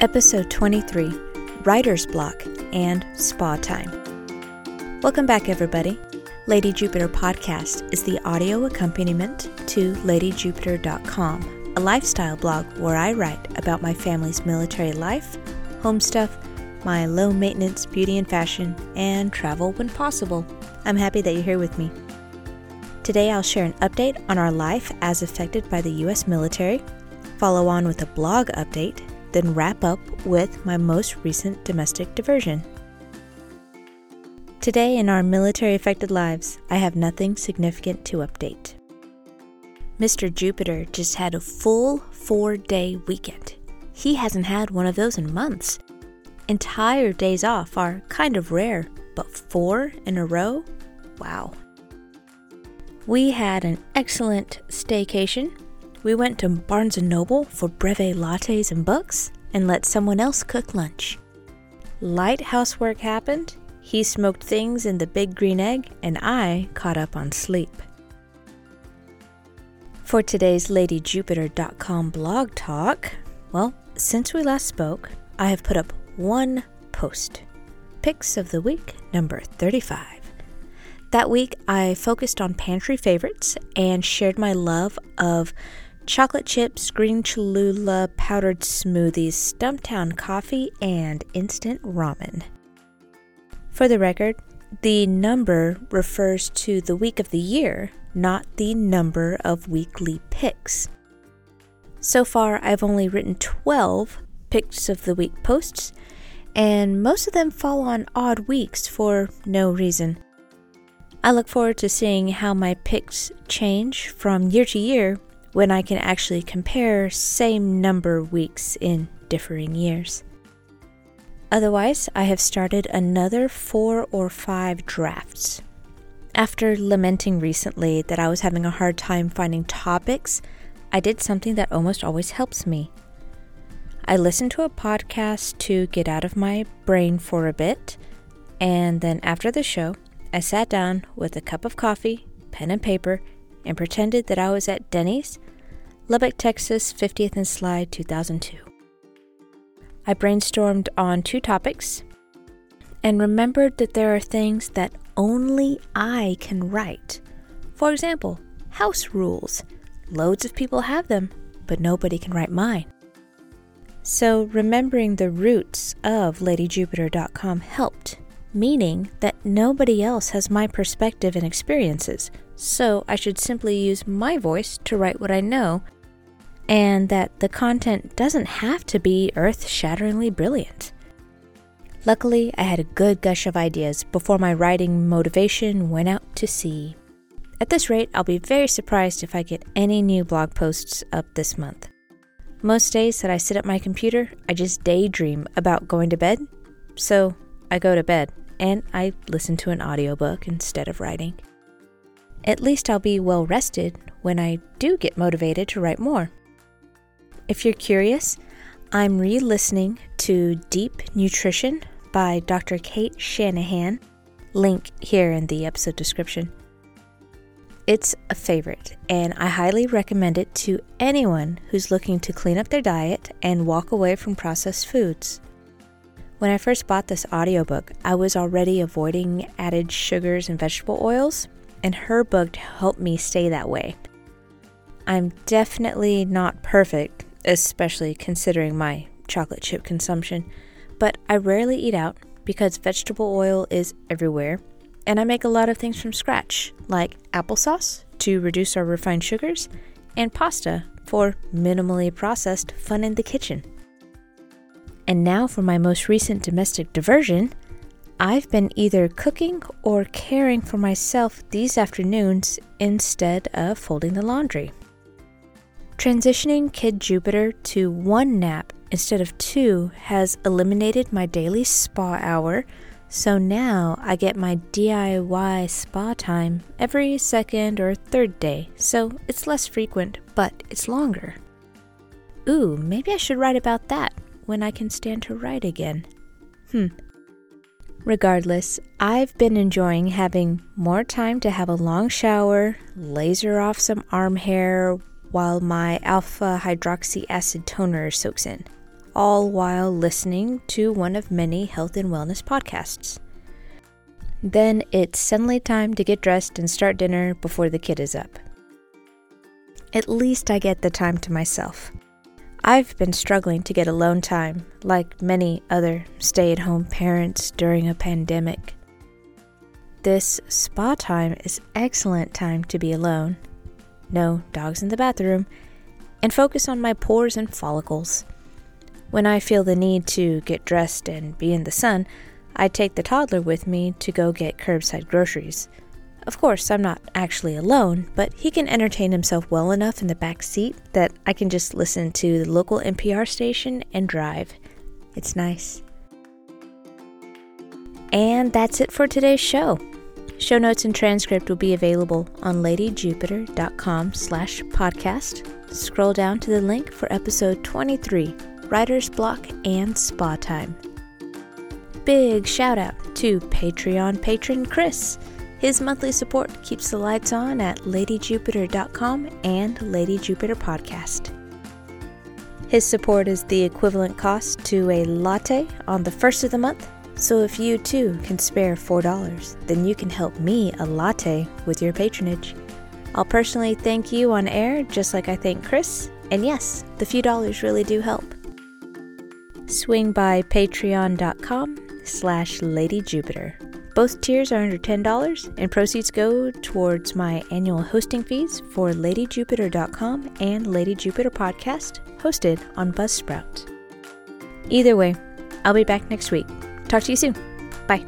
Episode 23 Writer's Block and Spa Time. Welcome back, everybody. Lady Jupiter Podcast is the audio accompaniment to LadyJupiter.com, a lifestyle blog where I write about my family's military life, home stuff, my low maintenance beauty and fashion, and travel when possible. I'm happy that you're here with me. Today, I'll share an update on our life as affected by the U.S. military, follow on with a blog update then wrap up with my most recent domestic diversion. Today, in our military affected lives, I have nothing significant to update. Mr. Jupiter just had a full four day weekend. He hasn't had one of those in months. Entire days off are kind of rare, but four in a row? Wow. We had an excellent staycation we went to Barnes & Noble for breve lattes and books and let someone else cook lunch. Light housework happened. He smoked things in the big green egg, and I caught up on sleep. For today's LadyJupiter.com blog talk, well, since we last spoke, I have put up one post. Picks of the Week, number 35. That week, I focused on pantry favorites and shared my love of chocolate chips, green Cholula, powdered smoothies, Stumptown coffee, and instant ramen. For the record, the number refers to the week of the year, not the number of weekly picks. So far, I've only written 12 picks of the week posts, and most of them fall on odd weeks for no reason. I look forward to seeing how my picks change from year to year when I can actually compare same number weeks in differing years. Otherwise, I have started another four or five drafts. After lamenting recently that I was having a hard time finding topics, I did something that almost always helps me. I listened to a podcast to get out of my brain for a bit, and then after the show, I sat down with a cup of coffee, pen and paper, and pretended that I was at Denny's, Lubbock, Texas, 50th and Slide, 2002. I brainstormed on two topics and remembered that there are things that only I can write. For example, house rules. Loads of people have them, but nobody can write mine. So, remembering the roots of LadyJupiter.com helped meaning that nobody else has my perspective and experiences, so I should simply use my voice to write what I know, and that the content doesn't have to be earth shatteringly brilliant. Luckily, I had a good gush of ideas before my writing motivation went out to sea. At this rate, I'll be very surprised if I get any new blog posts up this month. Most days that I sit at my computer, I just daydream about going to bed, so I go to bed and I listen to an audiobook instead of writing. At least I'll be well rested when I do get motivated to write more. If you're curious, I'm re listening to Deep Nutrition by Dr. Cate Shanahan, link here in the episode description. It's a favorite, and I highly recommend it to anyone who's looking to clean up their diet and walk away from processed foods. When I first bought this audiobook, I was already avoiding added sugars and vegetable oils, and her book helped me stay that way. I'm definitely not perfect, especially considering my chocolate chip consumption, but I rarely eat out because vegetable oil is everywhere, and I make a lot of things from scratch, like applesauce to reduce our refined sugars, and pasta for minimally processed fun in the kitchen. And now for my most recent domestic diversion. I've been either cooking or caring for myself these afternoons instead of folding the laundry. Transitioning Kid Jupiter to one nap instead of two has eliminated my daily spa hour, so now I get my DIY spa time every second or third day, so it's less frequent, but it's longer. Ooh, maybe I should write about that when I can stand to write again? Hmm. Regardless, I've been enjoying having more time to have a long shower, laser off some arm hair while my alpha hydroxy acid toner soaks in. all while listening to one of many health and wellness podcasts. Then it's suddenly time to get dressed and start dinner before the kid is up. At least I get the time to myself. I've been struggling to get alone time, like many other stay at home parents during a pandemic. This spa time is excellent time to be alone. No dogs in the bathroom, and focus on my pores and follicles. When I feel the need to get dressed and be in the sun, I take the toddler with me to go get curbside groceries. Of course, I'm not actually alone, but he can entertain himself well enough in the back seat that I can just listen to the local NPR station and drive. It's nice. And that's it for today's show. Show notes and transcript will be available on ladyjupiter.com slash podcast. Scroll down to the link for episode 23, Writer's Block and Spa Time. Big shout out to Patreon patron Chris. His monthly support keeps the lights on at ladyjupiter.com and Lady Jupiter Podcast. His support is the equivalent cost to a latte on the first of the month, so if you too can spare $4, then you can help me a latte with your patronage. I'll personally thank you on air just like I thank Chris, and yes, the few dollars really do help. Swing by patreon.com slash ladyjupiter. Both tiers are under $10, and proceeds go towards my annual hosting fees for LadyJupiter.com and Lady Jupiter Podcast, hosted on Buzzsprout. Either way, I'll be back next week. Talk to you soon. Bye.